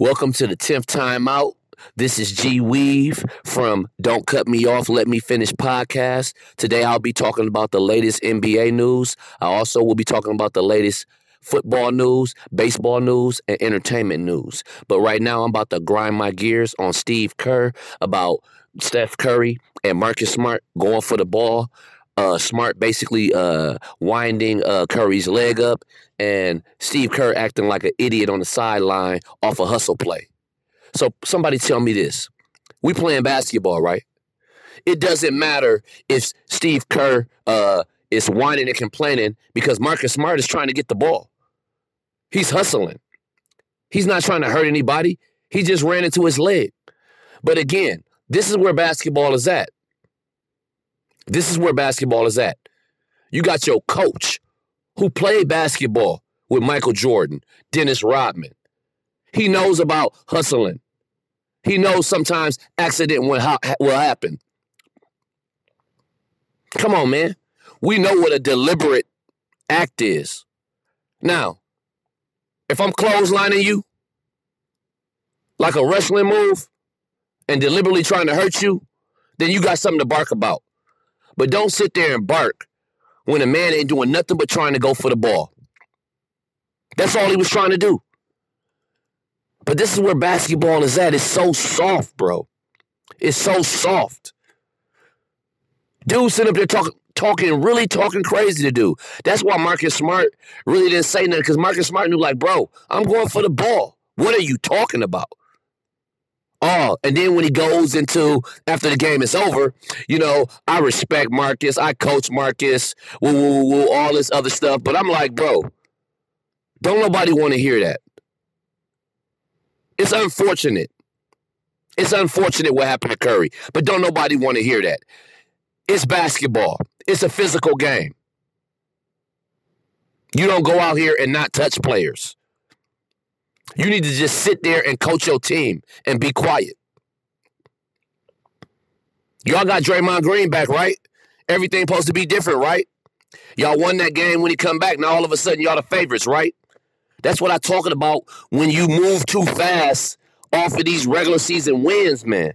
Welcome to the 10th time out. This is G Weave from Don't Cut Me Off, Let Me Finish podcast. Today I'll be talking about the latest NBA news. I also will be talking about the latest football news, baseball news, and entertainment news. But right now I'm about to grind my gears on Steve Kerr about Steph Curry and Marcus Smart going for the ball. Uh, Smart basically uh, winding uh, Curry's leg up, and Steve Kerr acting like an idiot on the sideline off a hustle play. So somebody tell me this: we playing basketball, right? It doesn't matter if Steve Kerr uh, is whining and complaining because Marcus Smart is trying to get the ball. He's hustling. He's not trying to hurt anybody. He just ran into his leg. But again, this is where basketball is at. This is where basketball is at. You got your coach who played basketball with Michael Jordan, Dennis Rodman. He knows about hustling. He knows sometimes accident will, ha- will happen. Come on, man. We know what a deliberate act is. Now, if I'm clotheslining you like a wrestling move and deliberately trying to hurt you, then you got something to bark about. But don't sit there and bark when a man ain't doing nothing but trying to go for the ball. That's all he was trying to do. But this is where basketball is at. It's so soft, bro. It's so soft. Dude sitting up there talking, talking, really talking crazy to do. That's why Marcus Smart really didn't say nothing because Marcus Smart knew, like, bro, I'm going for the ball. What are you talking about? Oh, and then when he goes into after the game is over, you know, I respect Marcus, I coach Marcus, woo, woo, woo, all this other stuff. But I'm like, bro, don't nobody want to hear that. It's unfortunate. It's unfortunate what happened to Curry, but don't nobody want to hear that. It's basketball. It's a physical game. You don't go out here and not touch players. You need to just sit there and coach your team and be quiet. Y'all got Draymond Green back, right? Everything supposed to be different, right? Y'all won that game when he come back. Now all of a sudden y'all the favorites, right? That's what I'm talking about when you move too fast off of these regular season wins, man.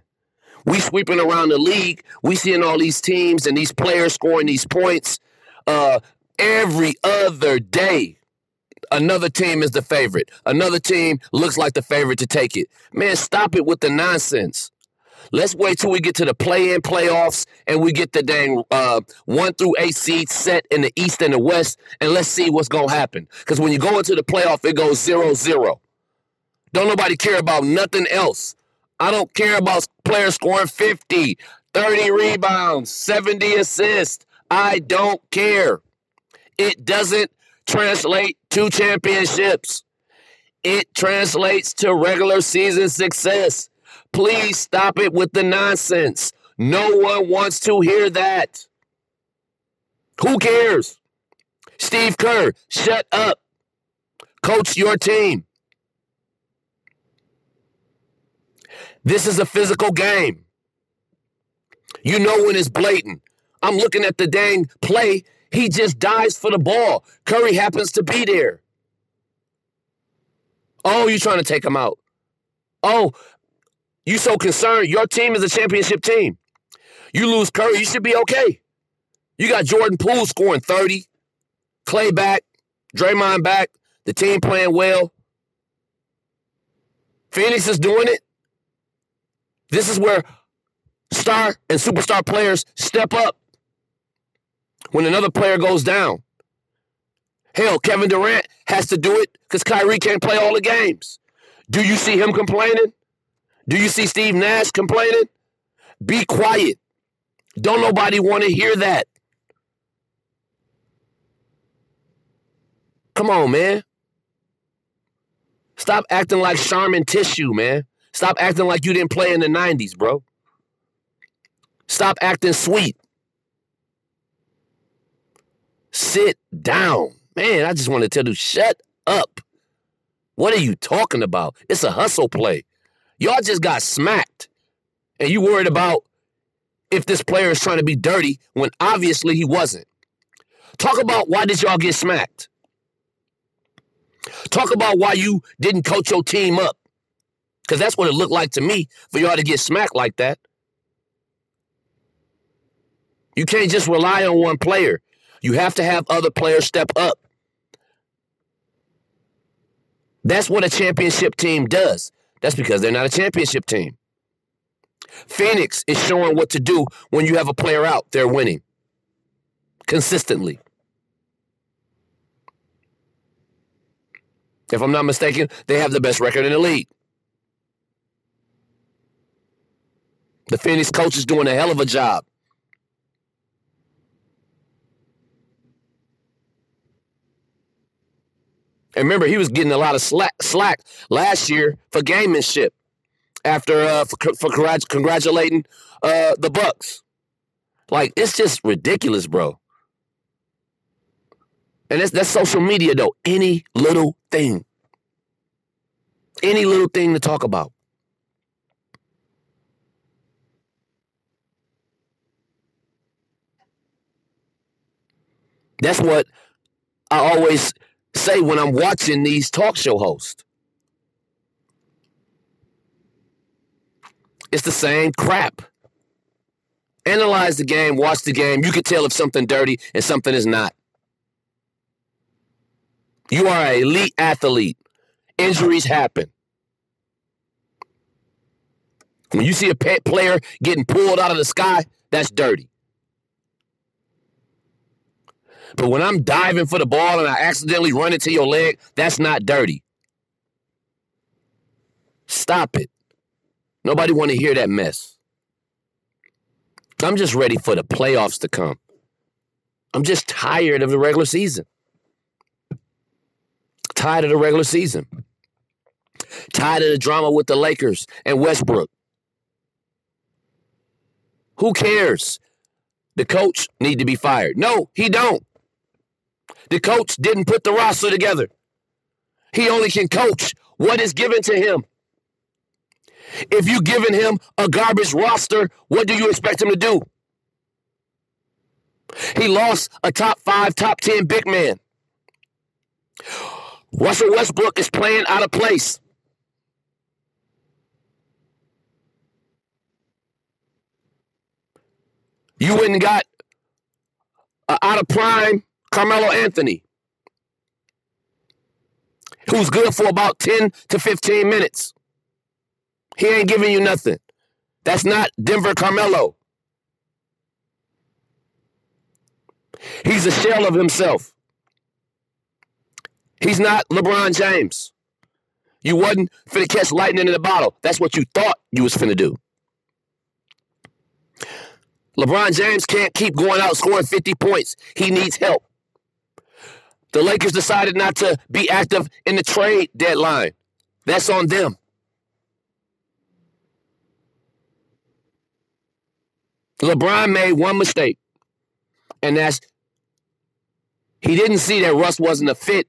We sweeping around the league. We seeing all these teams and these players scoring these points uh, every other day. Another team is the favorite. Another team looks like the favorite to take it. Man, stop it with the nonsense. Let's wait till we get to the play-in playoffs and we get the dang uh, one through eight seeds set in the East and the West, and let's see what's gonna happen. Because when you go into the playoff, it goes zero zero. Don't nobody care about nothing else. I don't care about players scoring 50, 30 rebounds, 70 assists. I don't care. It doesn't translate to championships. It translates to regular season success. Please stop it with the nonsense. No one wants to hear that. Who cares? Steve Kerr, shut up. Coach your team. This is a physical game. You know when it's blatant. I'm looking at the dang play. He just dives for the ball. Curry happens to be there. Oh, you're trying to take him out. Oh, you so concerned. Your team is a championship team. You lose Curry, you should be okay. You got Jordan Poole scoring 30, Clay back, Draymond back, the team playing well. Phoenix is doing it. This is where star and superstar players step up when another player goes down. Hell, Kevin Durant has to do it because Kyrie can't play all the games. Do you see him complaining? Do you see Steve Nash complaining? Be quiet. Don't nobody want to hear that. Come on, man. Stop acting like Charmin tissue, man. Stop acting like you didn't play in the 90s, bro. Stop acting sweet. Sit down. Man, I just want to tell you, shut up. What are you talking about? It's a hustle play. Y'all just got smacked. And you worried about if this player is trying to be dirty when obviously he wasn't. Talk about why did y'all get smacked? Talk about why you didn't coach your team up. Because that's what it looked like to me for y'all to get smacked like that. You can't just rely on one player. You have to have other players step up. That's what a championship team does. That's because they're not a championship team. Phoenix is showing what to do when you have a player out. They're winning consistently. If I'm not mistaken, they have the best record in the league. The Phoenix coach is doing a hell of a job. And remember, he was getting a lot of slack, slack last year for gamemanship after uh, for, for congratulating uh, the Bucks. Like it's just ridiculous, bro. And that's that's social media though. Any little thing, any little thing to talk about. That's what I always say when I'm watching these talk show hosts. It's the same crap. Analyze the game, watch the game. You can tell if something dirty and something is not. You are an elite athlete. Injuries happen. When you see a pet player getting pulled out of the sky, that's dirty. But when I'm diving for the ball and I accidentally run into your leg, that's not dirty. Stop it. Nobody want to hear that mess. I'm just ready for the playoffs to come. I'm just tired of the regular season. Tired of the regular season. Tired of the drama with the Lakers and Westbrook. Who cares? The coach need to be fired. No, he don't. The coach didn't put the roster together. He only can coach what is given to him. If you giving him a garbage roster, what do you expect him to do? He lost a top five, top 10 big man. Russell Westbrook is playing out of place. You went and got uh, out of prime Carmelo Anthony, who's good for about 10 to 15 minutes. He ain't giving you nothing. That's not Denver Carmelo. He's a shell of himself. He's not LeBron James. You wasn't finna catch lightning in the bottle. That's what you thought you was finna do. LeBron James can't keep going out scoring 50 points. He needs help. The Lakers decided not to be active in the trade deadline. That's on them. LeBron made one mistake, and that's he didn't see that Russ wasn't a fit.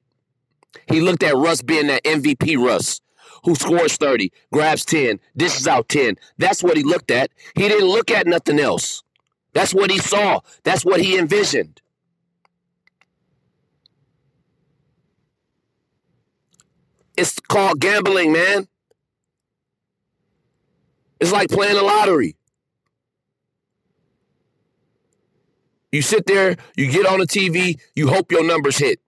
He looked at Russ being that MVP Russ who scores 30, grabs 10, dishes out 10. That's what he looked at. He didn't look at nothing else. That's what he saw. That's what he envisioned. It's called gambling, man. It's like playing a lottery. You sit there, you get on the TV, you hope your numbers hit.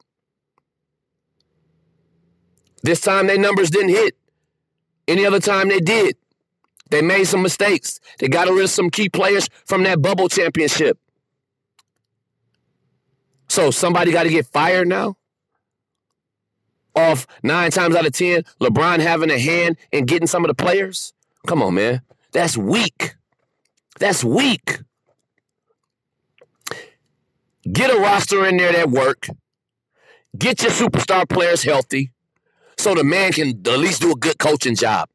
This time their numbers didn't hit. Any other time they did. They made some mistakes. They got rid of some key players from that bubble championship. So somebody got to get fired now? Off nine times out of ten, LeBron having a hand in getting some of the players? Come on, man. That's weak. That's weak. Get a roster in there that work. Get your superstar players healthy so the man can at least do a good coaching job.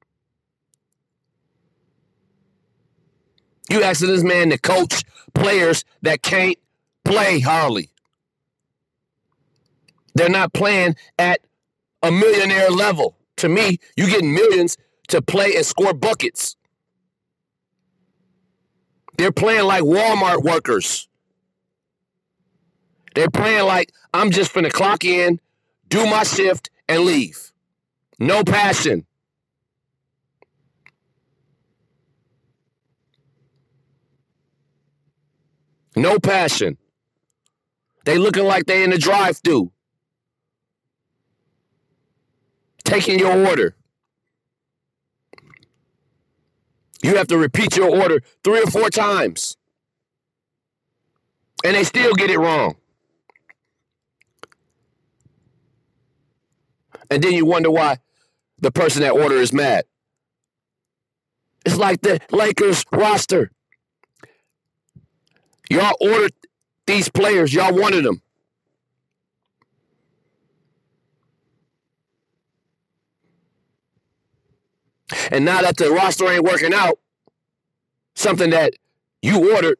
You asking this man to coach players that can't play Harley. They're not playing at a millionaire level. To me, you get millions to play and score buckets. They're playing like Walmart workers. They're playing like I'm just finna clock in, do my shift, and leave. No passion. No passion. They looking like they in the drive-through. Taking your order. You have to repeat your order three or four times. And they still get it wrong. And then you wonder why the person that order is mad. It's like the Lakers roster. Y'all ordered these players, y'all wanted them. And now that the roster ain't working out, something that you ordered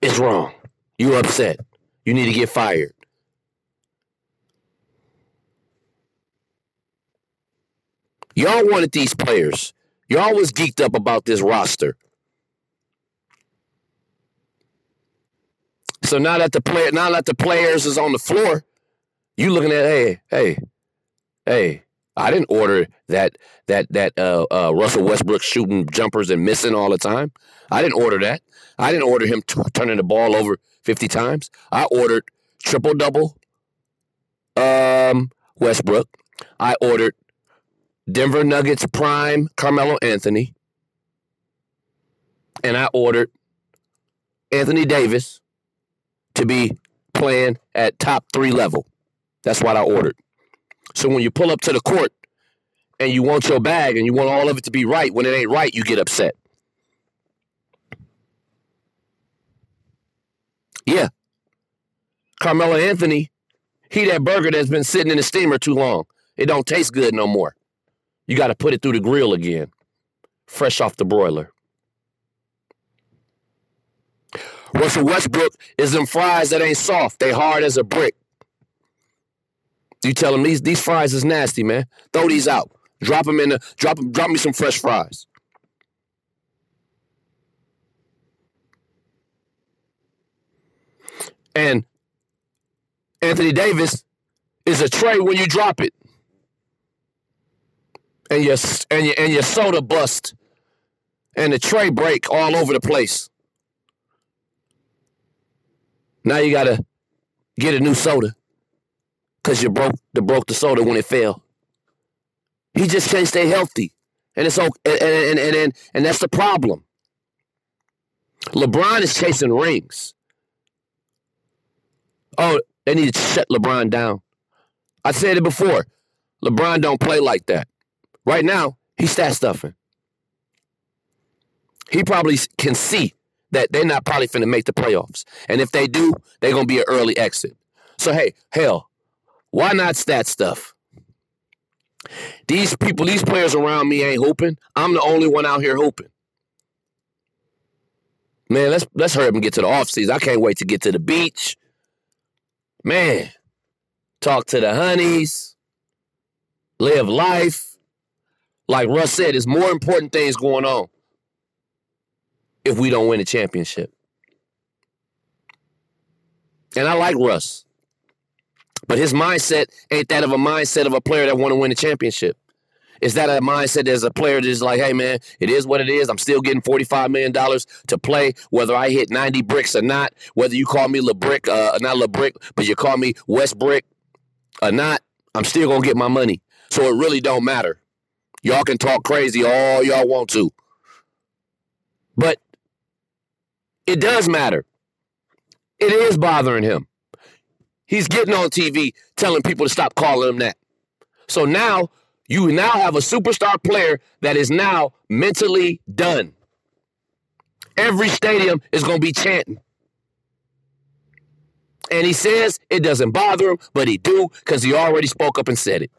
is wrong. You upset. You need to get fired. Y'all wanted these players. Y'all was geeked up about this roster. So now that the player, now that the players is on the floor, you looking at, hey, hey, hey, I didn't order that that that uh, uh, Russell Westbrook shooting jumpers and missing all the time. I didn't order that. I didn't order him t- turning the ball over fifty times. I ordered triple double. Um, Westbrook. I ordered Denver Nuggets prime Carmelo Anthony, and I ordered Anthony Davis to be playing at top three level. That's what I ordered. So when you pull up to the court and you want your bag and you want all of it to be right, when it ain't right, you get upset. Yeah. Carmelo Anthony, he that burger that's been sitting in the steamer too long. It don't taste good no more. You got to put it through the grill again, fresh off the broiler. Russell Westbrook is them fries that ain't soft. They hard as a brick. You tell them these these fries is nasty, man. Throw these out. Drop them in the drop them, drop me some fresh fries. And Anthony Davis is a tray when you drop it. And your and your and your soda bust. And the tray break all over the place. Now you gotta get a new soda because you broke the broke the soda when it fell. He just can't stay healthy, and it's okay, and and and and, and that's the problem. LeBron is chasing rings. Oh, they need to shut LeBron down. I said it before. LeBron don't play like that. Right now, he's stat stuffing. He probably can see that they're not probably finna make the playoffs. And if they do, they're gonna be an early exit. So hey, hell, why not stat stuff? These people, these players around me ain't hooping. I'm the only one out here hooping. Man, let's let's hurry up and get to the off season. I can't wait to get to the beach. Man, talk to the honeys, live life. Like Russ said, there's more important things going on if we don't win a championship. And I like Russ. But his mindset ain't that of a mindset of a player that want to win a championship. Is that a mindset as a player that's like, hey man, it is what it is. I'm still getting $45 million to play, whether I hit 90 bricks or not, whether you call me LeBrick, uh, not LeBrick, but you call me Westbrick or not, I'm still gonna get my money. So it really don't matter. Y'all can talk crazy all y'all want to. But it does matter. It is bothering him. He's getting on TV telling people to stop calling him that. So now you now have a superstar player that is now mentally done. Every stadium is going to be chanting. And he says it doesn't bother him, but he do because he already spoke up and said it.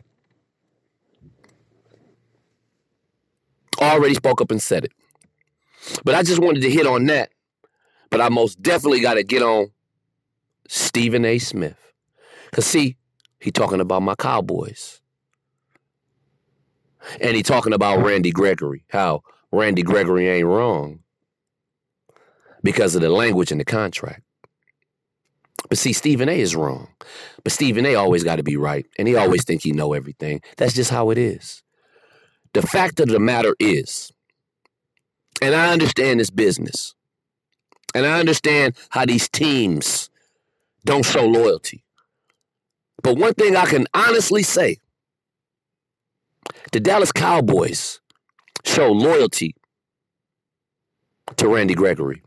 Already spoke up and said it. But I just wanted to hit on that. But I most definitely got to get on Stephen A. Smith. Because, see, he talking about my Cowboys. And he talking about Randy Gregory, how Randy Gregory ain't wrong because of the language in the contract. But see, Stephen A is wrong. But Stephen A always got to be right, and he always think he know everything. That's just how it is. The fact of the matter is, and I understand this business. And I understand how these teams don't show loyalty. But one thing I can honestly say the Dallas Cowboys show loyalty to Randy Gregory.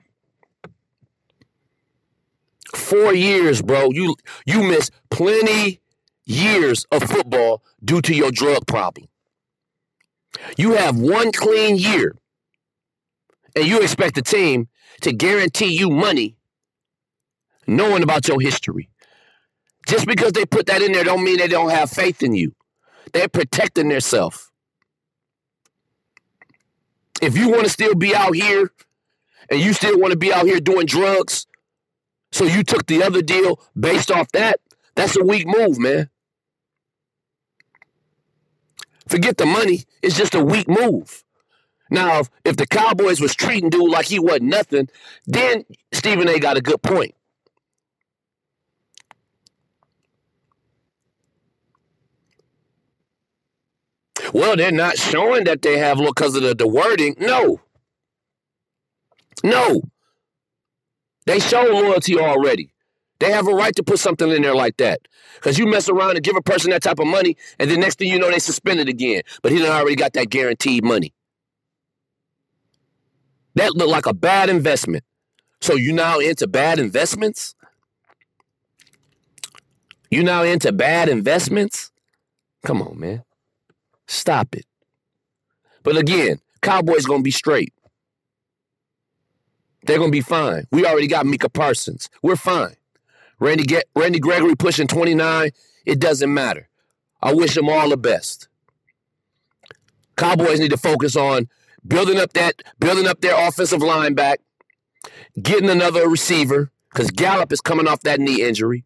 Four years, bro. You you missed plenty years of football due to your drug problem. You have one clean year, and you expect the team to guarantee you money knowing about your history. Just because they put that in there don't mean they don't have faith in you. They're protecting themselves. If you want to still be out here and you still want to be out here doing drugs, so you took the other deal based off that, that's a weak move, man. Forget the money. It's just a weak move. Now, if, if the Cowboys was treating dude like he wasn't nothing, then Stephen A got a good point. Well, they're not showing that they have look because of the, the wording. No. No. They show loyalty already. They have a right to put something in there like that. Because you mess around and give a person that type of money, and the next thing you know, they suspend it again. But he done already got that guaranteed money. That looked like a bad investment. So you now into bad investments? You now into bad investments? Come on, man. Stop it. But again, Cowboys gonna be straight. They're gonna be fine. We already got Micah Parsons. We're fine. Randy Ge- Randy Gregory pushing 29. It doesn't matter. I wish them all the best. Cowboys need to focus on building up that building up their offensive line back, getting another receiver because Gallup is coming off that knee injury.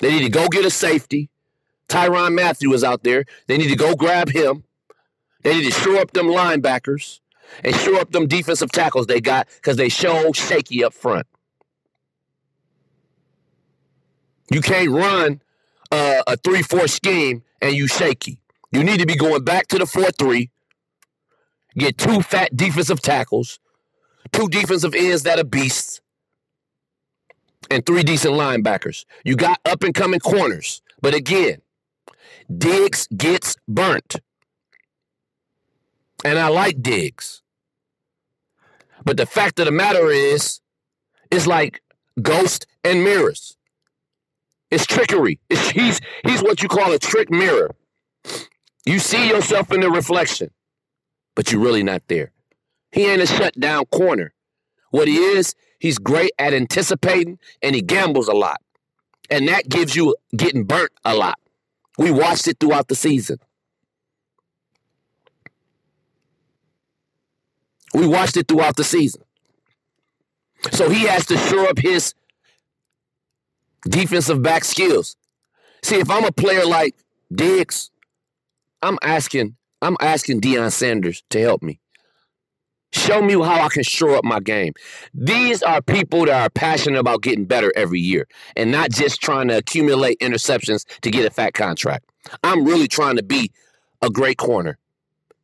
They need to go get a safety. Tyrann Mathieu is out there. They need to go grab him. They need to shore up them linebackers and shore up them defensive tackles they got because they show shaky up front. You can't run uh, a 3 4 scheme and you shaky. You need to be going back to the 4 3, get two fat defensive tackles, two defensive ends that are beasts, and three decent linebackers. You got up and coming corners. But again, Diggs gets burnt. And I like Diggs. But the fact of the matter is, it's like ghost and mirrors. It's trickery. It's, he's he's what you call a trick mirror. You see yourself in the reflection, but you're really not there. He ain't a shut down corner. What he is, he's great at anticipating and he gambles a lot. And that gives you getting burnt a lot. We watched it throughout the season. We watched it throughout the season. So he has to shore up his defensive back skills. See, if I'm a player like Diggs, I'm asking, I'm asking Deion Sanders to help me. Show me how I can shore up my game. These are people that are passionate about getting better every year and not just trying to accumulate interceptions to get a fat contract. I'm really trying to be a great corner.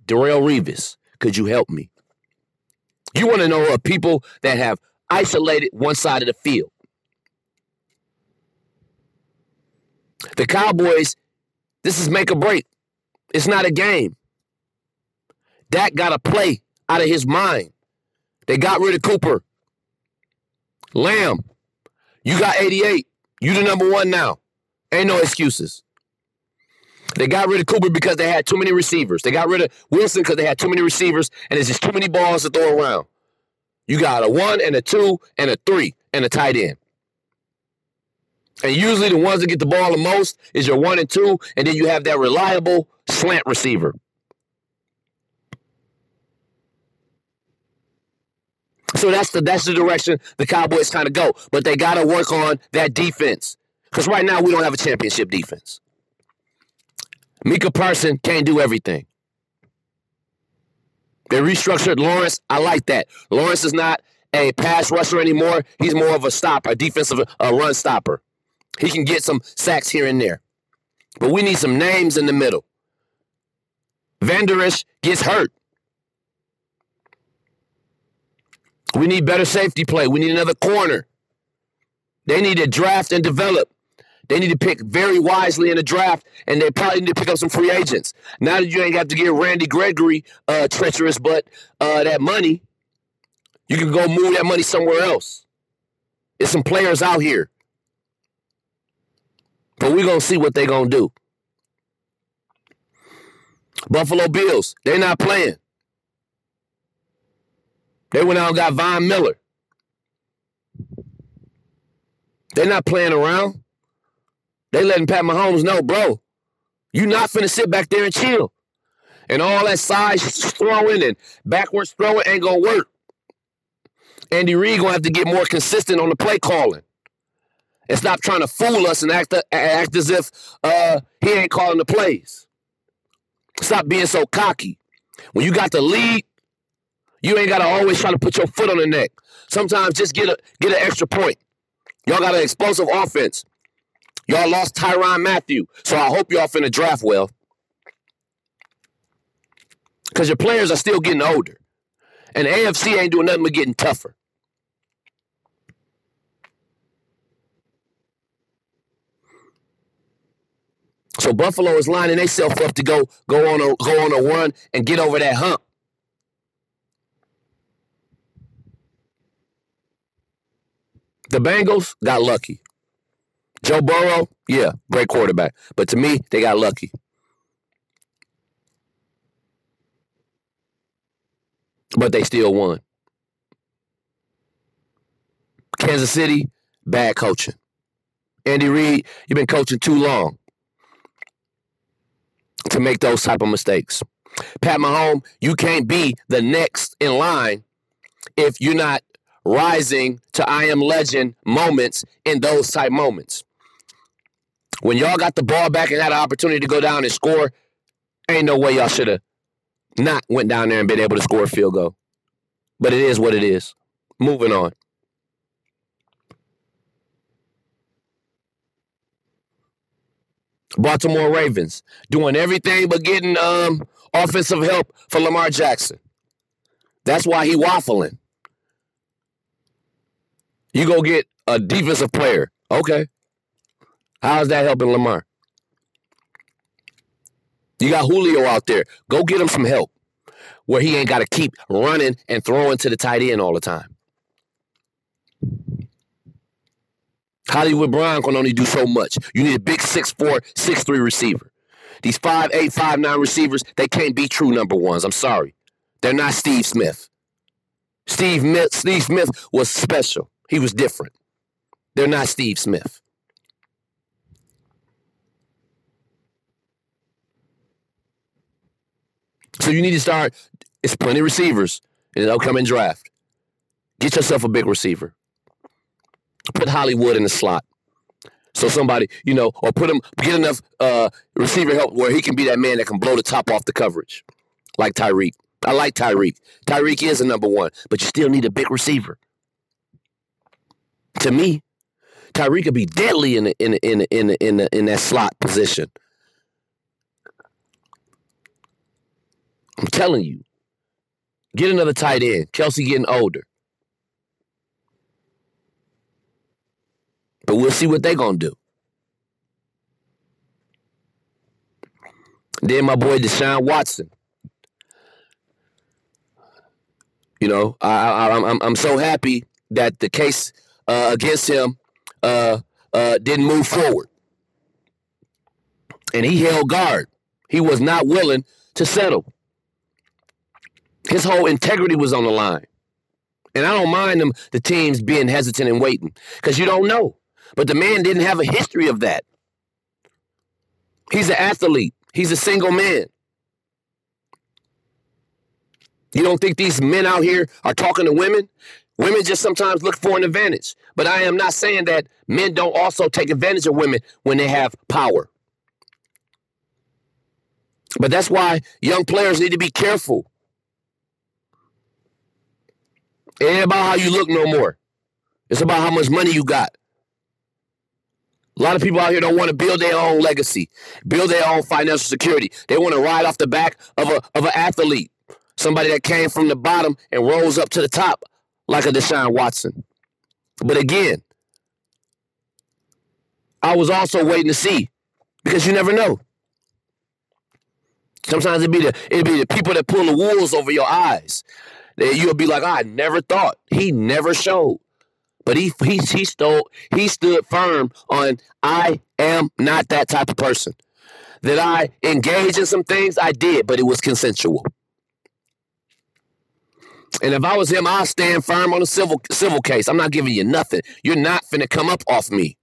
Darrelle Revis, could you help me? You want to know of people that have isolated one side of the field. The Cowboys, this is make or break. It's not a game. Dak got to play out of his mind. They got rid of Cooper. Lamb, you got 88. You the number one now. Ain't no excuses. They got rid of Cooper because they had too many receivers. They got rid of Wilson because they had too many receivers, and there's just too many balls to throw around. You got a one and a two and a three and a tight end. And usually the ones that get the ball the most is your one and two, and then you have that reliable slant receiver. So that's the that's the direction the Cowboys kind of go. But they got to work on that defense because right now we don't have a championship defense. Micah Parson can't do everything. They restructured Lawrence. I like that. Lawrence is not a pass rusher anymore. He's more of a stopper, a defensive a run stopper. He can get some sacks here and there. But we need some names in the middle. Vander Esch gets hurt. We need better safety play. We need another corner. They need to draft and develop. They need to pick very wisely in the draft, and they probably need to pick up some free agents. Now that you ain't got to get Randy Gregory uh, treacherous, but uh, that money, you can go move that money somewhere else. There's some players out here. But we're going to see what they're going to do. Buffalo Bills, they're not playing. They went out and got Von Miller. They're not playing around. They letting Pat Mahomes know, bro, you not finna sit back there and chill. And all that side throwing and backwards throwing ain't gonna work. Andy Reid gonna have to get more consistent on the play calling. And stop trying to fool us and act, act as if uh, he ain't calling the plays. Stop being so cocky. When you got the lead, you ain't gotta always try to put your foot on the neck. Sometimes just get a get an extra point. Y'all got an explosive offense. Y'all lost Tyrann Mathieu, so I hope y'all finna draft well. Because your players are still getting older. And AFC ain't doing nothing but getting tougher. So Buffalo is lining themselves up to go go on a go on a run and get over that hump. The Bengals got lucky. Joe Burrow, yeah, great quarterback. But to me, they got lucky. But they still won. Kansas City, bad coaching. Andy Reid, you've been coaching too long to make those type of mistakes. Pat Mahomes, you can't be the next in line if you're not rising to I am legend moments in those type moments. When y'all got the ball back and had an opportunity to go down and score, ain't no way y'all should have not went down there and been able to score a field goal. But it is what it is. Moving on. Baltimore Ravens doing everything but getting um, offensive help for Lamar Jackson. That's why he waffling. You go get a defensive player. Okay. How's that helping Lamar? You got Julio out there. Go get him some help where he ain't got to keep running and throwing to the tight end all the time. Hollywood Brown can only do so much. You need a big 6'4, 6'3 receiver. These 5'8, 5'9 receivers, they can't be true number ones. I'm sorry. They're not Steve Smith. Steve, Smith, Steve Smith was special. He was different. They're not Steve Smith. So you need to start. It's plenty of receivers in the upcoming draft. Get yourself a big receiver. Put Hollywood in the slot. So somebody, you know, or put him get enough uh, receiver help where he can be that man that can blow the top off the coverage, like Tyreek. I like Tyreek. Tyreek is a number one, but you still need a big receiver. To me, Tyreek could be deadly in in in in in, in that slot position. I'm telling you. Get another tight end. Kelce getting older. But we'll see what they're to do. Then my boy Deshaun Watson. You know, I, I, I'm I'm so happy that the case uh, against him uh, uh, didn't move forward, and he held guard. He was not willing to settle. His whole integrity was on the line. And I don't mind them, the teams being hesitant and waiting because you don't know. But the man didn't have a history of that. He's an athlete, he's a single man. You don't think these men out here are talking to women? Women just sometimes look for an advantage. But I am not saying that men don't also take advantage of women when they have power. But that's why young players need to be careful It ain't about how you look no more. It's about how much money you got. A lot of people out here don't want to build their own legacy, build their own financial security. They want to ride off the back of a of an athlete, somebody that came from the bottom and rose up to the top, like a Deshaun Watson. But again, I was also waiting to see because you never know. Sometimes it be the it be the people that pull the wools over your eyes. That you'll be like, oh, I never thought. He never showed. But he he he stole he stood firm on I am not that type of person. That I engage in some things I did, but it was consensual. And if I was him, I'll stand firm on a civil civil case. I'm not giving you nothing. You're not finna come up off me.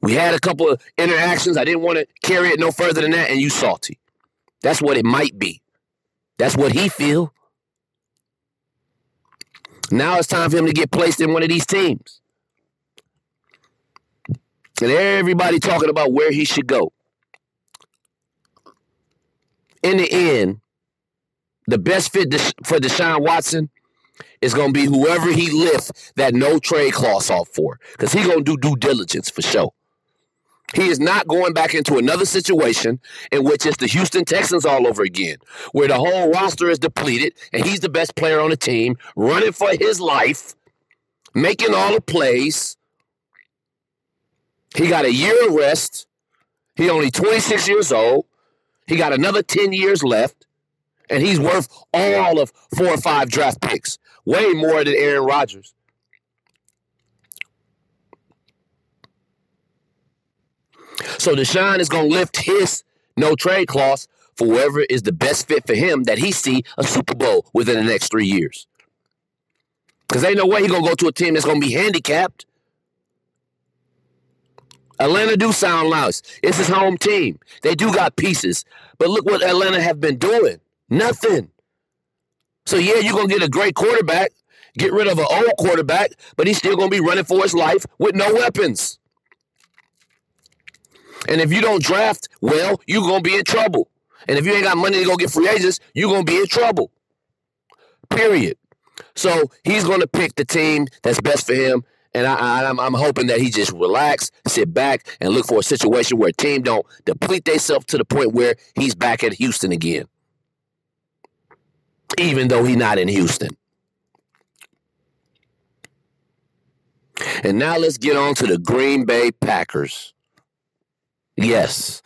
We had a couple of interactions. I didn't want to carry it no further than that, and you salty. That's what it might be. That's what he feel. Now it's time for him to get placed in one of these teams. And everybody talking about where he should go. In the end, the best fit for Deshaun Watson is going to be whoever he lifts that no trade clause off for. Because he going to do due diligence for sure. He is not going back into another situation in which it's the Houston Texans all over again, where the whole roster is depleted and he's the best player on the team, running for his life, making all the plays. He got a year of rest. He only 26 years old. He got another 10 years left, and he's worth all of four or five draft picks, way more than Aaron Rodgers. So Deshaun is going to lift his no trade clause for whoever is the best fit for him that he see a Super Bowl within the next three years. Because ain't no way he going to go to a team that's going to be handicapped. Atlanta do sound nice. It's his home team. They do got pieces. But look what Atlanta have been doing. Nothing. So yeah, you're to get a great quarterback, get rid of an old quarterback, but he's still to be running for his life with no weapons. And if you don't draft well, you're to be in trouble. And if you ain't got money to go get free agents, you're to be in trouble. Period. So he's to pick the team that's best for him. And I, am I'm hoping that he just relax, sit back, and look for a situation where a team don't deplete themselves to the point where he's back at Houston again. Even though he's not in Houston. And now let's get on to the Green Bay Packers. Yes.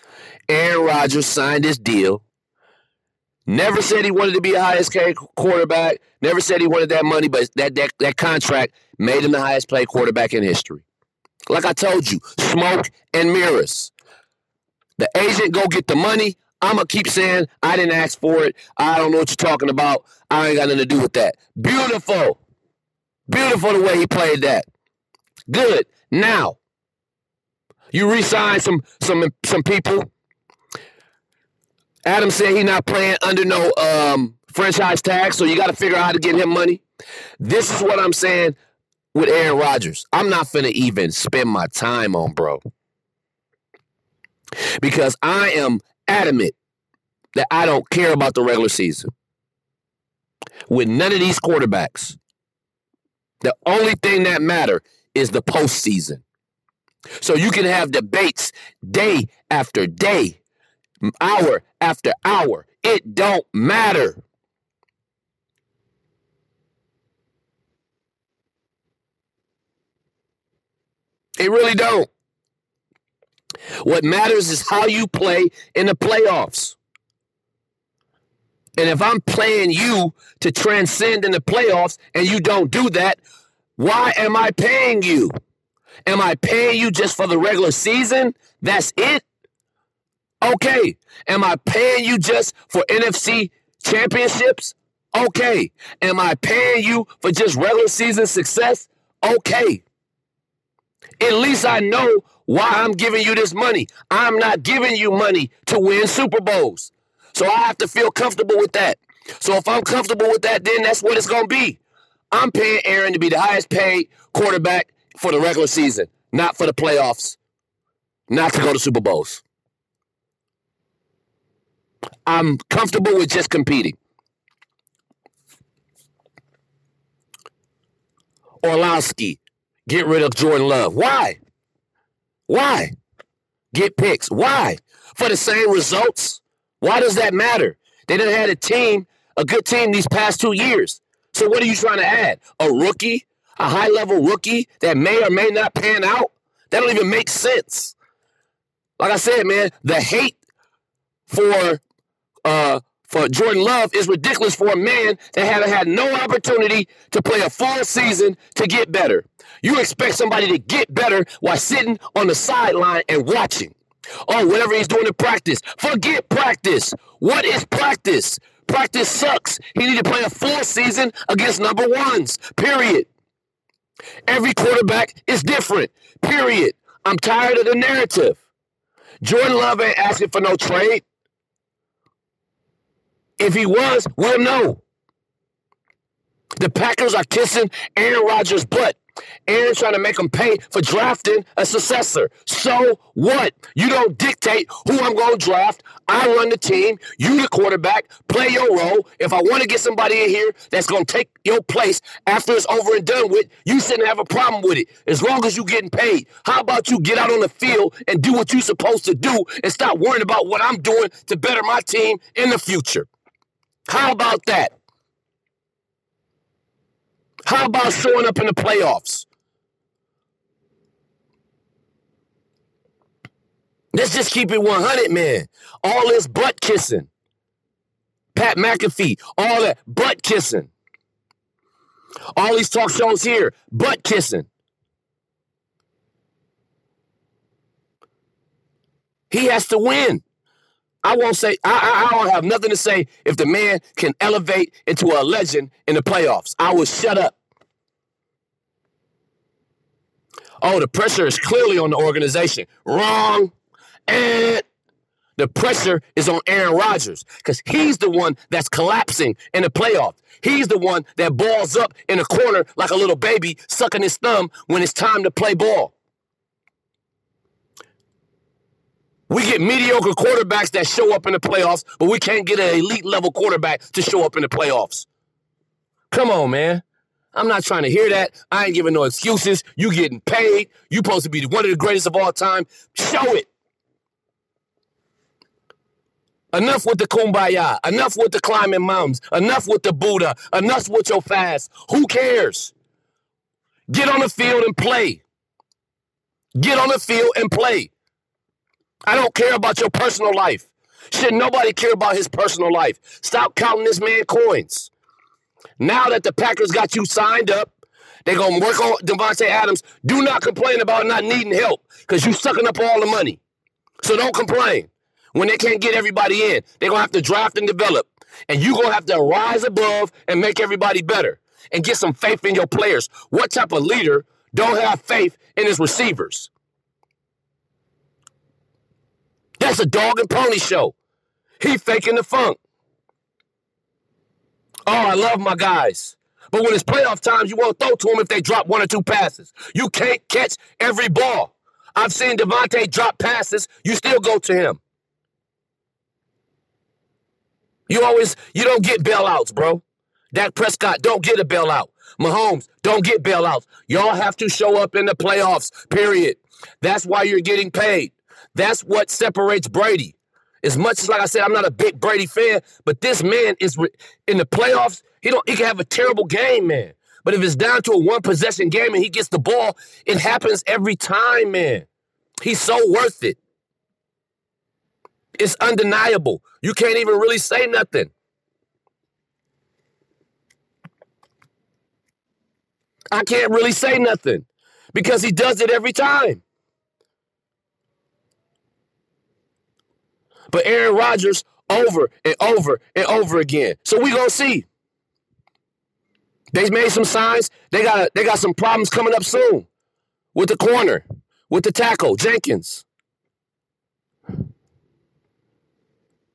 Aaron Rodgers signed his deal. Never said he wanted to be the highest paid quarterback. Never said he wanted that money, but that, that, that contract made him the highest paid quarterback in history. Like I told you, smoke and mirrors. The agent go get the money. I'ma keep saying I didn't ask for it. I don't know what you're talking about. I ain't got nothing to do with that. Beautiful. Beautiful the way he played that. Good. Now, you resign some some some people. Adam said he's not playing under no um, franchise tag, so you got to figure out how to get him money. This is what I'm saying with Aaron Rodgers. I'm not finna even spend my time on bro. Because I am adamant that I don't care about the regular season. With none of these quarterbacks, the only thing that matter is the postseason. So you can have debates day after day, hour after hour. It don't matter. It really don't. What matters is how you play in the playoffs. And if I'm playing you to transcend in the playoffs and you don't do that, why am I paying you? Am I paying you just for the regular season? That's it? Okay. Am I paying you just for NFC championships? Okay. Am I paying you for just regular season success? Okay. At least I know why I'm giving you this money. I'm not giving you money to win Super Bowls. So I have to feel comfortable with that. So if I'm comfortable with that, then that's what it's going to be. I'm paying Aaron to be the highest paid quarterback for the regular season, not for the playoffs, not to go to Super Bowls. I'm comfortable with just competing. Orlowski, get rid of Jordan Love. Why? Why? Get picks. Why? For the same results? Why does that matter? They didn't have a team, a good team these past two years. So what are you trying to add? A rookie? A high level rookie that may or may not pan out? That don't even make sense. Like I said, man, the hate for uh for Jordan Love is ridiculous for a man that haven't had no opportunity to play a full season to get better. You expect somebody to get better while sitting on the sideline and watching. Oh, whatever he's doing in practice. Forget practice. What is practice? Practice sucks. He need to play a full season against number ones. Period. Every quarterback is different. Period. I'm tired of the narrative. Jordan Love ain't asking for no trade. If he was, we'll know. The Packers are kissing Aaron Rodgers' butt. Aaron's trying to make him pay for drafting a successor. So what? You don't dictate who I'm going to draft. I run the team. You the quarterback. Play your role. If I want to get somebody in here that's going to take your place after it's over and done with, you shouldn't have a problem with it as long as you're getting paid. How about you get out on the field and do what you're supposed to do and stop worrying about what I'm doing to better my team in the future? How about that? How about showing up in the playoffs? Let's just keep it 100, man. All this butt kissing. Pat McAfee, all that butt kissing. All these talk shows here, butt kissing. He has to win. I won't say I, I, I don't have nothing to say if the man can elevate into a legend in the playoffs. I will shut up. Oh, the pressure is clearly on the organization. Wrong. And the pressure is on Aaron Rodgers because he's the one that's collapsing in the playoffs. He's the one that balls up in a corner like a little baby sucking his thumb when it's time to play ball. We get mediocre quarterbacks that show up in the playoffs, but we can't get an elite level quarterback to show up in the playoffs. Come on, man. I'm not trying to hear that. I ain't giving no excuses. You getting paid. You supposed to be one of the greatest of all time. Show it. Enough with the kumbaya. Enough with the climbing mountains. Enough with the Buddha. Enough with your fast. Who cares? Get on the field and play. Get on the field and play. I don't care about your personal life. Should nobody care about his personal life? Stop counting this man coins. Now that the Packers got you signed up, they're gonna work on Davante Adams. Do not complain about not needing help because you sucking up all the money. So don't complain. When they can't get everybody in, they're gonna have to draft and develop. And you're gonna have to rise above and make everybody better and get some faith in your players. What type of leader don't have faith in his receivers? That's a dog and pony show. He faking the funk. Oh, I love my guys. But when it's playoff times, you won't throw to them if they drop one or two passes. You can't catch every ball. I've seen Davante drop passes. You still go to him. You always, you don't get bailouts, bro. Dak Prescott don't get a bailout. Mahomes don't get bailouts. Y'all have to show up in the playoffs, period. That's why you're getting paid. That's what separates Brady. As much as, like I said, I'm not a big Brady fan, but this man is re- in the playoffs. He don't. He can have a terrible game, man. But if it's down to a one possession game and he gets the ball, it happens every time, man. He's so worth it. It's undeniable. You can't even really say nothing. I can't really say nothing because he does it every time. But Aaron Rodgers over and over and over again. So we gonna see. They made some signs. They got they got some problems coming up soon with the corner, with the tackle, Jenkins.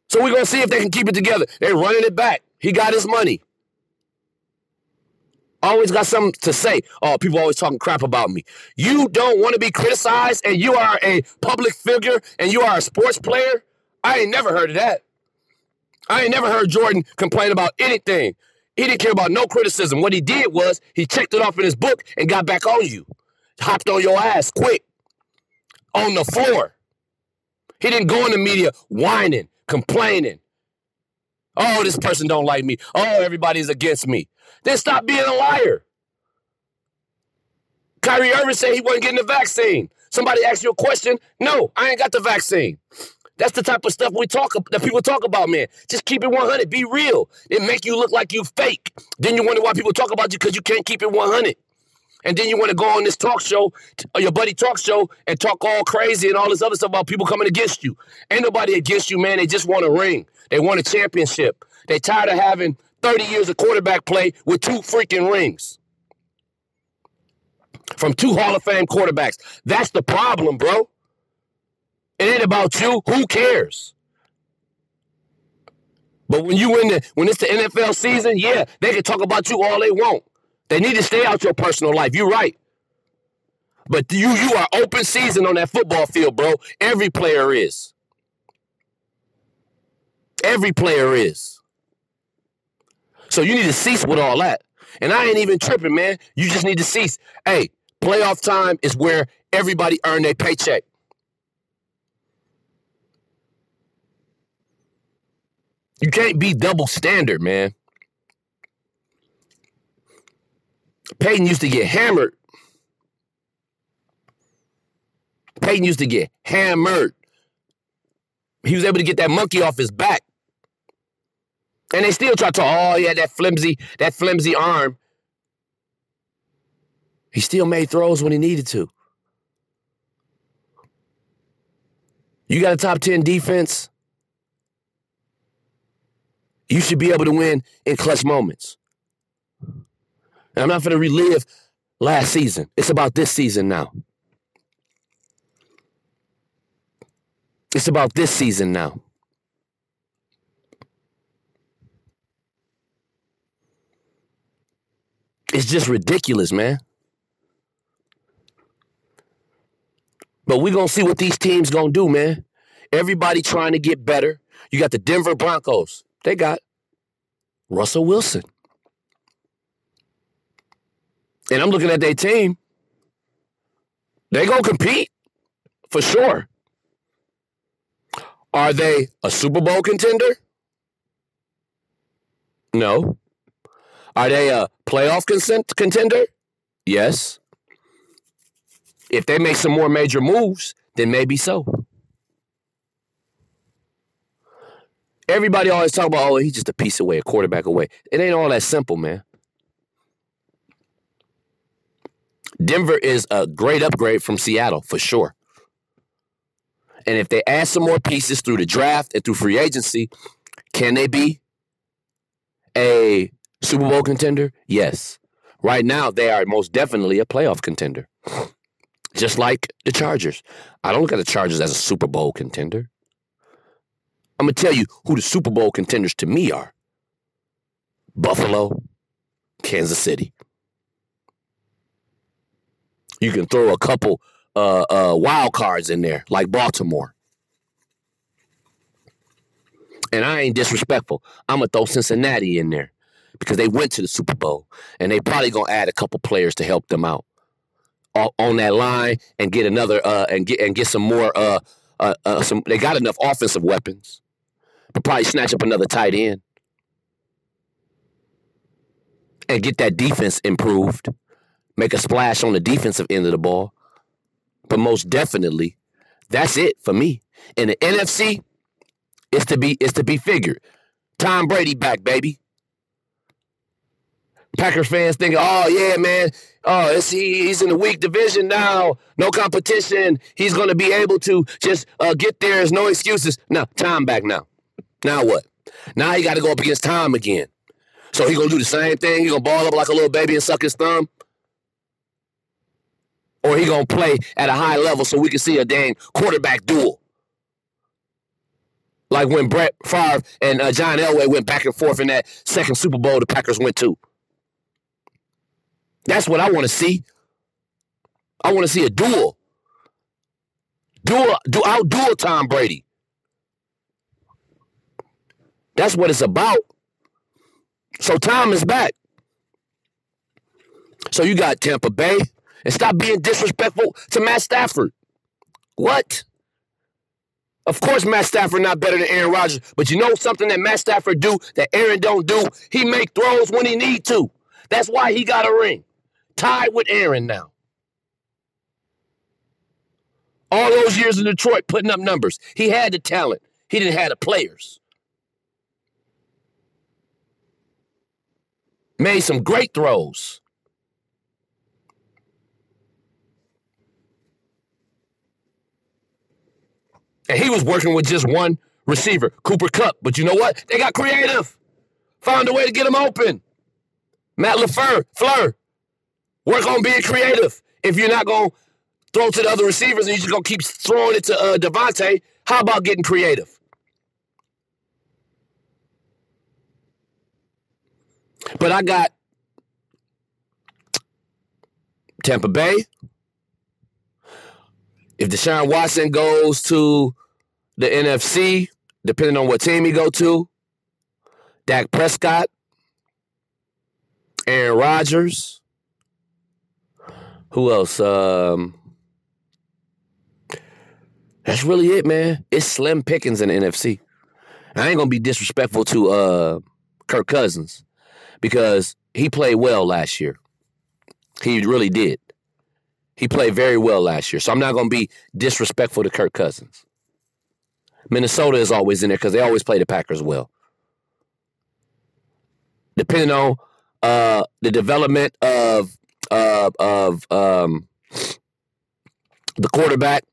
So we're gonna see if they can keep it together. They're running it back. He got his money. Always got something to say. Oh, people always talking crap about me. You don't want to be criticized, and you are a public figure, and you are a sports player. I ain't never heard of that. I ain't never heard Jordan complain about anything. He didn't care about no criticism. What he did was he checked it off in his book and got back on you. Hopped on your ass quick. on the floor. He didn't go in the media whining, complaining. Oh, this person don't like me. Oh, everybody's against me. Then stop being a liar. Kyrie Irving said he wasn't getting the vaccine. Somebody asked you a question. No, I ain't got the vaccine. That's the type of stuff we talk that people talk about, man. Just keep it 100. Be real. It make you look like you fake. Then you wonder why people talk about you because you can't keep it 100. And then you want to go on this talk show, or uh, your buddy talk show, and talk all crazy and all this other stuff about people coming against you. Ain't nobody against you, man. They just want a ring. They want a championship. They tired of having 30 years of quarterback play with two freaking rings from two Hall of Fame quarterbacks. That's the problem, bro. It ain't about you. Who cares? But when you in the when it's the NFL season, yeah, they can talk about you all they want. They need to stay out your personal life. You're right. But you you are open season on that football field, bro. Every player is. Every player is. So you need to cease with all that. And I ain't even tripping, man. You just need to cease. Hey, playoff time is where everybody earn their paycheck. You can't be double standard, man. Peyton used to get hammered. Peyton used to get hammered. He was able to get that monkey off his back. And they still try to, oh yeah, that flimsy, that flimsy arm. He still made throws when he needed to. You got a top 10 defense. You should be able to win in clutch moments. And I'm not going to relive last season. It's about this season now. It's about this season now. It's just ridiculous, man. But we're going to see what these teams going to do, man. Everybody trying to get better. You got the Denver Broncos. They got Russell Wilson. And I'm looking at their team. They gonna compete for sure. Are they a Super Bowl contender? No. Are they a playoff consent contender? Yes. If they make some more major moves, then maybe so. Everybody always talk about, oh, he's just a piece away, a quarterback away. It ain't all that simple, man. Denver is a great upgrade from Seattle for sure. And if they add some more pieces through the draft and through free agency, can they be a Super Bowl contender? Yes. Right now, they are most definitely a playoff contender. Just like the Chargers. I don't look at the Chargers as a Super Bowl contender. I'm going to tell you who the Super Bowl contenders to me are Buffalo, Kansas City. You can throw a couple uh, uh, wild cards in there, like Baltimore. And I ain't disrespectful. I'm gonna throw Cincinnati in there because they went to the Super Bowl, and they probably gonna add a couple players to help them out on that line and get another uh, and get and get some more. Uh, uh, uh, some they got enough offensive weapons, but probably snatch up another tight end and get that defense improved make a splash on the defensive end of the ball. But most definitely, that's it for me. In the NFC, it's to be it's to be figured. Tom Brady back, baby. Packers fans thinking, oh yeah, man, oh he, he's in the weak division now, no competition. He's gonna be able to just uh, get there. There's no excuses. No, Tom back now. Now what? Now he got to go up against Tom again. So he gonna do the same thing. He gonna ball up like a little baby and suck his thumb or he gonna play at a high level so we can see a dang quarterback duel. Like when Brett Favre and uh, John Elway went back and forth in that second Super Bowl the Packers went to. That's what I want to see. I want to see a duel. Duel, do outduel Tom Brady. That's what it's about. So Tom is back. So you got Tampa Bay, and stop being disrespectful to Matt Stafford. What? Of course, Matt Stafford not better than Aaron Rodgers, but you know something that Matt Stafford do that Aaron don't do? He make throws when he need to. That's why he got a ring. Tied with Aaron now. All those years in Detroit putting up numbers. He had the talent. He didn't have the players. Made some great throws. And he was working with just one receiver, Cooper Kupp. But you know what? They got creative. Found a way to get him open. Matt LaFleur, Fleur, work on being creative. If you're not going to throw to the other receivers and you're just going to keep throwing it to uh, Davante, how about getting creative? But I got Tampa Bay. If Deshaun Watson goes to the NFC, depending on what team he go to, Dak Prescott, Aaron Rodgers. Who else? Um, that's really it, man. It's slim pickings in the NFC. I ain't gonna be disrespectful to uh, Kirk Cousins because he played well last year. He really did. He played very well last year. So I'm not gonna be disrespectful to Kirk Cousins. Minnesota is always in there because they always play the Packers well. Depending on uh, the development of uh, of um, the quarterback,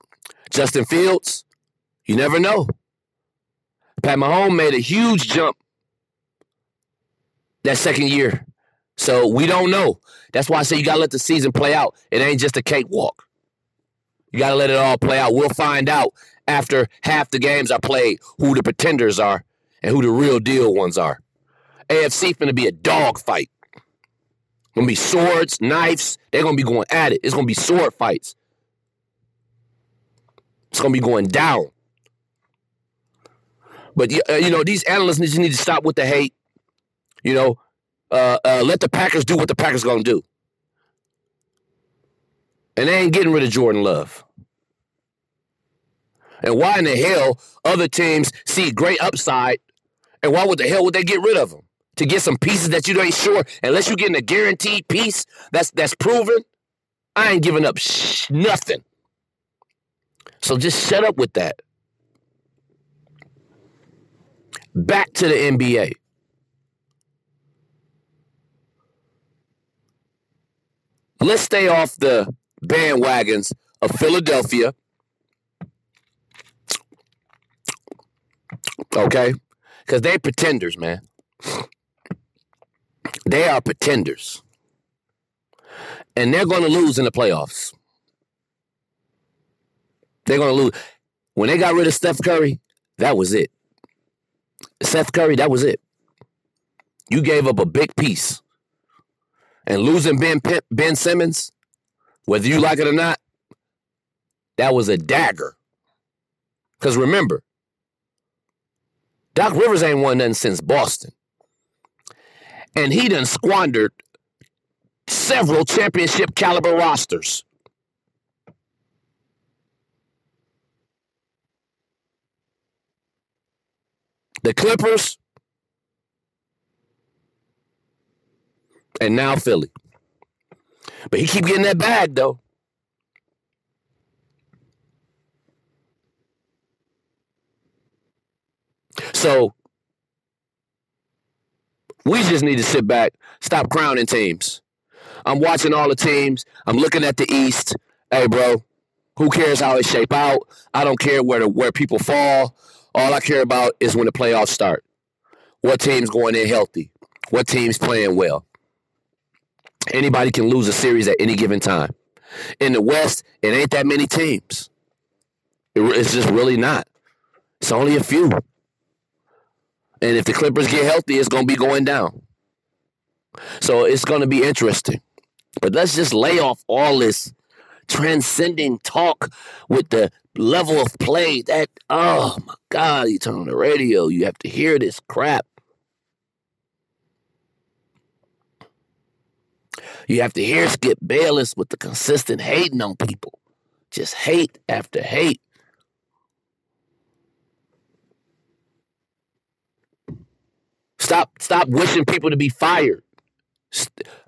Justin Fields, you never know. Pat Mahomes made a huge jump that second year. So we don't know. That's why I say you gotta let the season play out. It ain't just a cakewalk. You gotta let it all play out. We'll find out after half the games are played who the pretenders are and who the real deal ones are. AFC finna be a dog fight. Gonna be swords, knives. They're gonna be going at it. It's gonna be sword fights. It's gonna be going down. But uh, you know, these analysts just need to stop with the hate. You know, uh, uh, let the Packers do what the Packers gonna do, and they ain't getting rid of Jordan Love. And why in the hell other teams see great upside, and why would the hell would they get rid of him? to get some pieces that you ain't sure, unless you're getting a guaranteed piece that's that's proven, I ain't giving up sh- nothing. So just shut up with that. Back to the NBA. Let's stay off the bandwagons of Philadelphia. Okay? Because they pretenders, man. They are pretenders. And they're going to lose in the playoffs. They're going to lose. When they got rid of Steph Curry, that was it. Steph Curry, that was it. You gave up a big piece. And losing Ben, ben Simmons, whether you like it or not, that was a dagger. Because remember, Doc Rivers ain't won nothing since Boston and he done squandered several championship caliber rosters. The Clippers and now Philly. But he keep getting that bag though. So we just need to sit back, stop crowning teams. I'm watching all the teams. I'm looking at the East. Hey, bro, who cares how it shape out? I don't care where the, where people fall. All I care about is when the playoffs start. What team's going in healthy? What team's playing well? Anybody can lose a series at any given time. In the West, it ain't that many teams. It, it's just really not. It's only a few. And if the Clippers get healthy, it's going to be going down. So it's going to be interesting. But let's just lay off all this transcending talk with the level of play that, oh my God, you turn on the radio, you have to hear this crap. You have to hear Skip Bayless with the consistent hating on people. Just hate after hate. Stop, stop wishing people to be fired.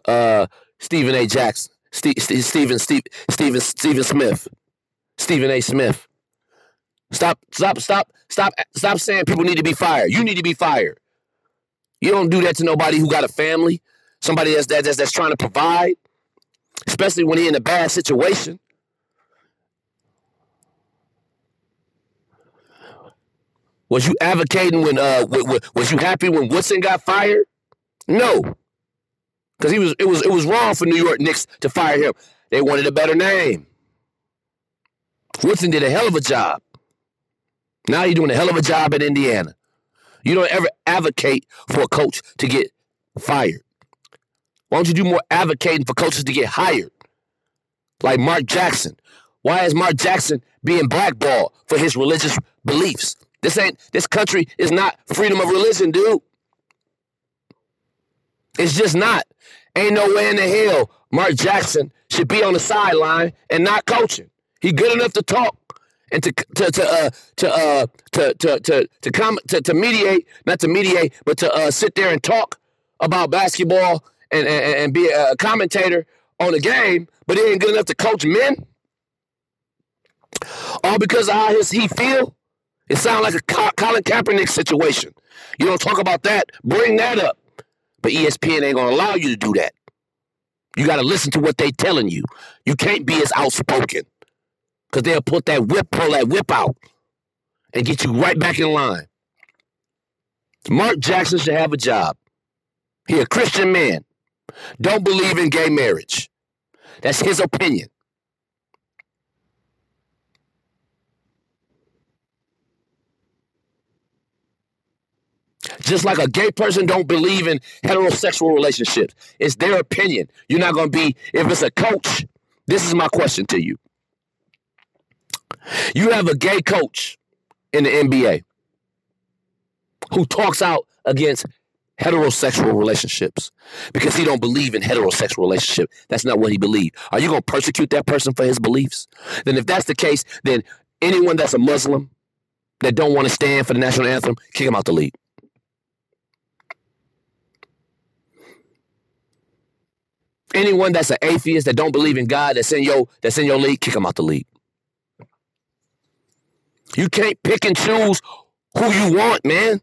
Uh, Stephen A. Jackson, Steve, Stephen, Steve, Stephen, Stephen Smith, Stephen A. Smith. Stop, stop, stop, stop, stop saying people need to be fired. You need to be fired. You don't do that to nobody who got a family, somebody that's that's, that's trying to provide, especially when he in a bad situation. Was you advocating when uh was you happy when Woodson got fired? No. Cuz he was it was it was wrong for New York Knicks to fire him. They wanted a better name. Woodson did a hell of a job. Now you're doing a hell of a job at Indiana. You don't ever advocate for a coach to get fired. Why don't you do more advocating for coaches to get hired? Like Mark Jackson. Why is Mark Jackson being blackballed for his religious beliefs? This ain't this country is not freedom of religion, dude. It's just not. Ain't no way in the hell Mark Jackson should be on the sideline and not coaching. He good enough to talk and to to to uh, to uh, to to to to come to, to mediate, not to mediate, but to uh, sit there and talk about basketball and, and, and be a commentator on the game, but he ain't good enough to coach men. All because of how his, he feel. It sounds like a Colin Kaepernick situation. You don't talk about that, bring that up. But ESPN ain't gonna allow you to do that. You gotta listen to what they telling you. You can't be as outspoken. Cause they'll put that whip, pull that whip out and get you right back in line. Mark Jackson should have a job. He a Christian man. Don't believe in gay marriage. That's his opinion. Just like a gay person don't believe in heterosexual relationships. It's their opinion. You're not going to be, if it's a coach, this is my question to you. You have a gay coach in the NBA who talks out against heterosexual relationships because he don't believe in heterosexual relationship. That's not what he believed. Are you going to persecute that person for his beliefs? Then if that's the case, then anyone that's a Muslim that don't want to stand for the national anthem, kick him out the league. Anyone that's an atheist that don't believe in God that's in your that's in your league, kick him out the league. You can't pick and choose who you want, man.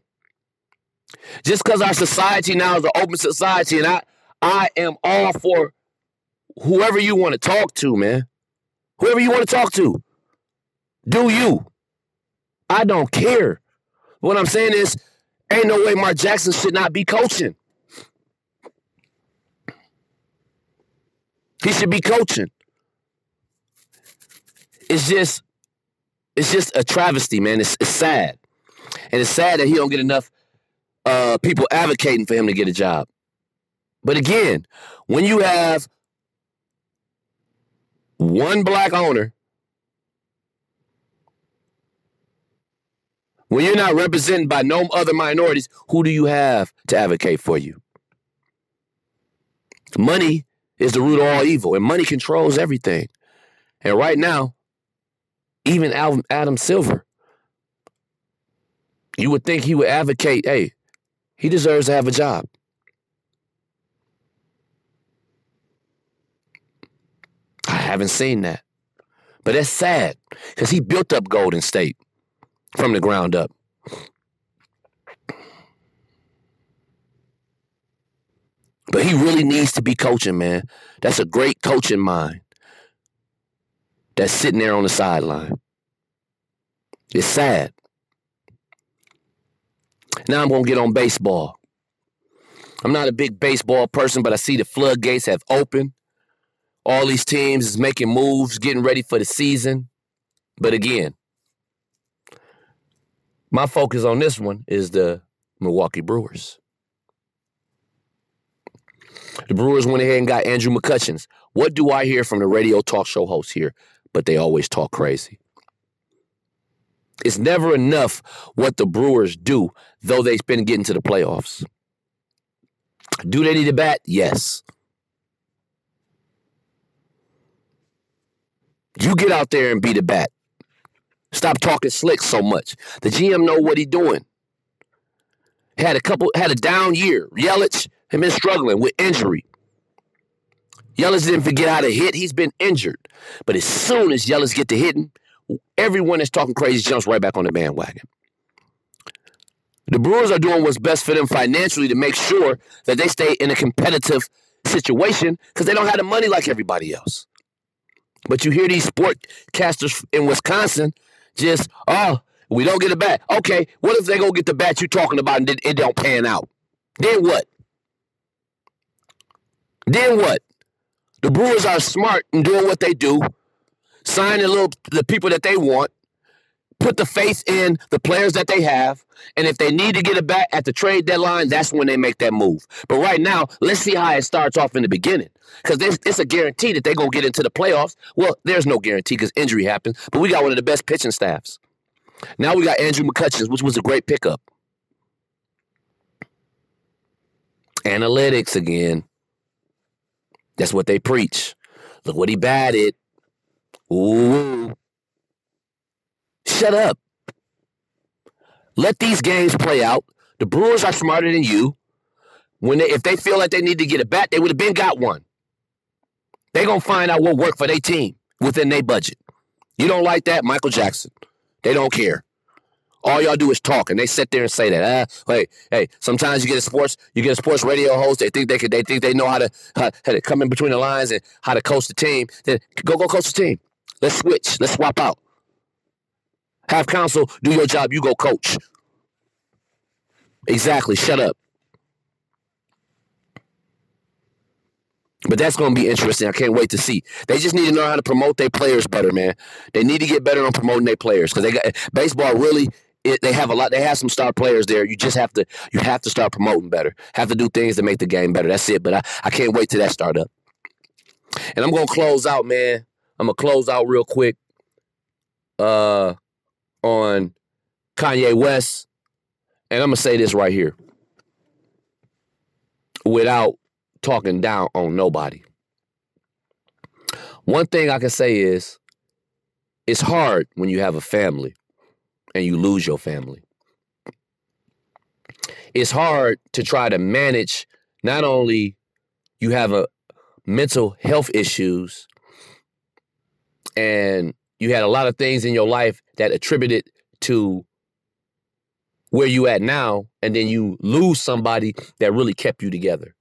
Just because our society now is an open society, and I I am all for whoever you want to talk to, man. Whoever you want to talk to. Do you. I don't care. What I'm saying is, ain't no way Mark Jackson should not be coaching. He should be coaching. It's just, it's just a travesty, man. It's, it's sad, and it's sad that he don't get enough uh, people advocating for him to get a job. But again, when you have one black owner, when you're not represented by no other minorities, who do you have to advocate for you? Money is the root of all evil, and money controls everything. And right now, even Adam Silver, you would think he would advocate, hey, he deserves to have a job. I haven't seen that. But that's sad because he built up Golden State from the ground up. But he really needs to be coaching, man. That's a great coaching mind that's sitting there on the sideline. It's sad. Now I'm going to get on baseball. I'm not a big baseball person, but I see the floodgates have opened. All these teams is making moves, getting ready for the season. But again, my focus on this one is the Milwaukee Brewers. The Brewers went ahead and got Andrew McCutchens. What do I hear from the radio talk show hosts here? But they always talk crazy. It's never enough what the Brewers do, though they've been getting to the playoffs. Do they need a bat? Yes. You get out there and be the bat. Stop talking slick so much. The GM know what he doing. Had a couple, had a down year. Yelich had been struggling with injury. Yelich didn't forget how to hit. He's been injured. But as soon as Yelich get to hitting, everyone that's talking crazy jumps right back on the bandwagon. The Brewers are doing what's best for them financially to make sure that they stay in a competitive situation because they don't have the money like everybody else. But you hear these sportcasters in Wisconsin just, oh, we don't get a bat. Okay, what if they go get the bat you're talking about and it don't pan out? Then what? Then what? The Brewers are smart in doing what they do, signing little the people that they want, put the faith in the players that they have, and if they need to get it back at the trade deadline, that's when they make that move. But right now, let's see how it starts off in the beginning. Because it's a guarantee that they're to get into the playoffs. Well, there's no guarantee because injury happens, but we got one of the best pitching staffs. Now we got Andrew McCutchen, which was a great pickup. Analytics again. That's what they preach. Look what he batted. Ooh. Shut up. Let these games play out. The Brewers are smarter than you. When they, if they feel like they need to get a bat, they would have been got one. They're gonna find out what worked for their team within their budget. You don't like that, Michael Jackson. They don't care. All y'all do is talk, and they sit there and say that. Ah, hey, hey. Sometimes you get a sports, you get a sports radio host. They think they could, they think they know how to, how, how to come in between the lines and how to coach the team. Then go, go coach the team. Let's switch. Let's swap out. Have Counsell do your job. You go coach. Exactly. Shut up. But that's going to be interesting. I can't wait to see. They just need to know how to promote their players better, man. They need to get better on promoting their players because they got baseball really. It, they have a lot. They have some star players there. You just have to. You have to start promoting better. Have to do things to make the game better. That's it. But I, I can't wait till that start up. And I'm gonna close out, man. I'm gonna close out real quick. Uh, on Kanye West, and I'm gonna say this right here without talking down on nobody. One thing I can say is it's hard when you have a family and you lose your family. It's hard to try to manage not only you have a mental health issues and you had a lot of things in your life that attributed to where you at now and then you lose somebody that really kept you together.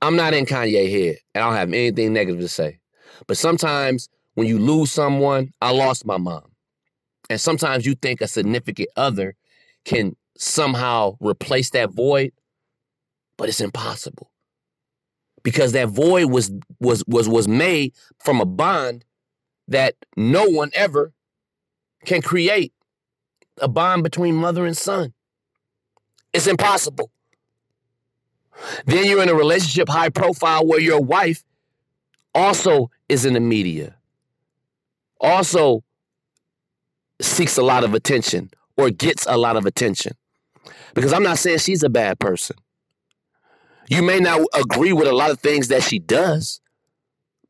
I'm not in kanye head and i don't have anything negative to say. But sometimes when you lose someone i lost my mom. And sometimes you think a significant other can somehow replace that void but it's impossible because that void was was was was made from a bond that no one ever can create a bond between mother and son. It's impossible. Then you're in a relationship high profile where your wife also is in the media, also seeks a lot of attention or gets a lot of attention. Because I'm not saying she's a bad person. You may not agree with a lot of things that she does,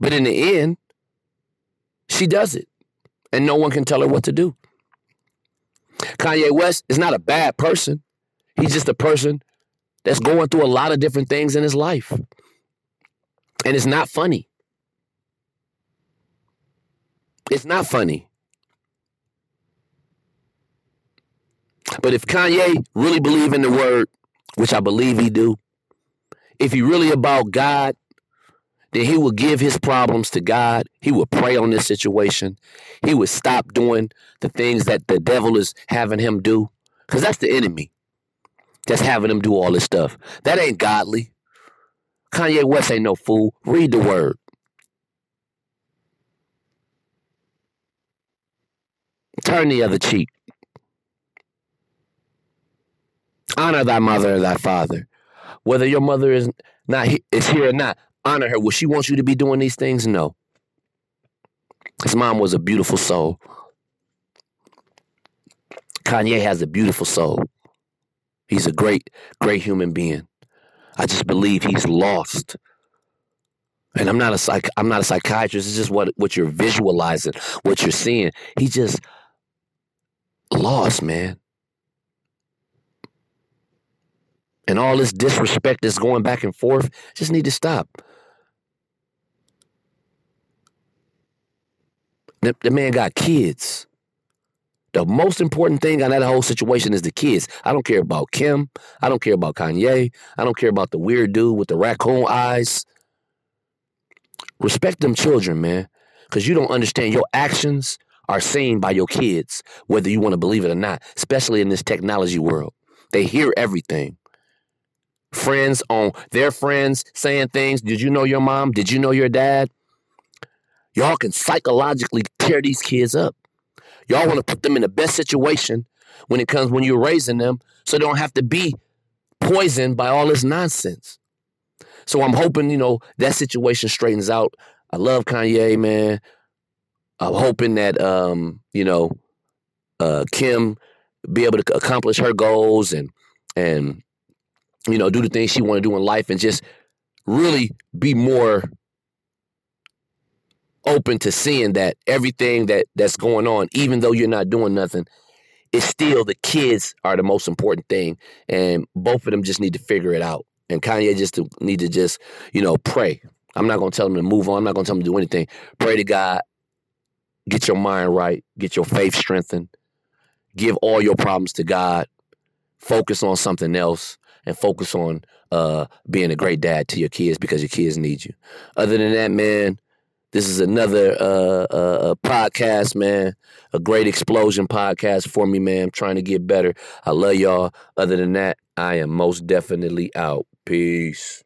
but in the end, she does it. And no one can tell her what to do. Kanye West is not a bad person. He's just a person that's going through a lot of different things in his life. And it's not funny. It's not funny. But if Kanye really believe in the word, which I believe he do, if he really about God, then he would give his problems to God. He would pray on this situation. He would stop doing the things that the devil is having him do. Because that's the enemy that's having him do all this stuff. That ain't godly. Kanye West ain't no fool. Read the word. Turn the other cheek. Honor thy mother and thy father. Whether your mother is not is here or not, honor her. Will she want you to be doing these things? No. His mom was a beautiful soul. Kanye has a beautiful soul. He's a great, great human being. I just believe he's lost And I'm not a psych I'm not a psychiatrist. It's just what what you're visualizing, what you're seeing. He just lost, man. And all this disrespect that's going back and forth just need to stop. The, the man got kids. The most important thing on that whole situation is the kids. I don't care about Kim. I don't care about Kanye. I don't care about the weird dude with the raccoon eyes. Respect them children, man, because you don't understand your actions are seen by your kids, whether you want to believe it or not, especially in this technology world. They hear everything. Friends on their friends saying things. Did you know your mom? Did you know your dad? Y'all can psychologically tear these kids up. Y'all want to put them in the best situation when it comes when you're raising them so they don't have to be poisoned by all this nonsense. So I'm hoping, you know, that situation straightens out. I love Kanye, man. I'm hoping that um, you know, uh Kim be able to accomplish her goals and and you know, do the things she want to do in life and just really be more open to seeing that everything that that's going on, even though you're not doing nothing, it's still the kids are the most important thing, and both of them just need to figure it out. And Kanye just to, need to just you know pray. I'm not gonna tell him to move on. I'm not gonna tell him to do anything. Pray to God. Get your mind right. Get your faith strengthened. Give all your problems to God. Focus on something else and focus on uh, being a great dad to your kids because your kids need you. Other than that, man, this is another uh, uh, podcast, man. A great explosion podcast for me, man. I'm trying to get better. I love y'all. Other than that, I am most definitely out. Peace.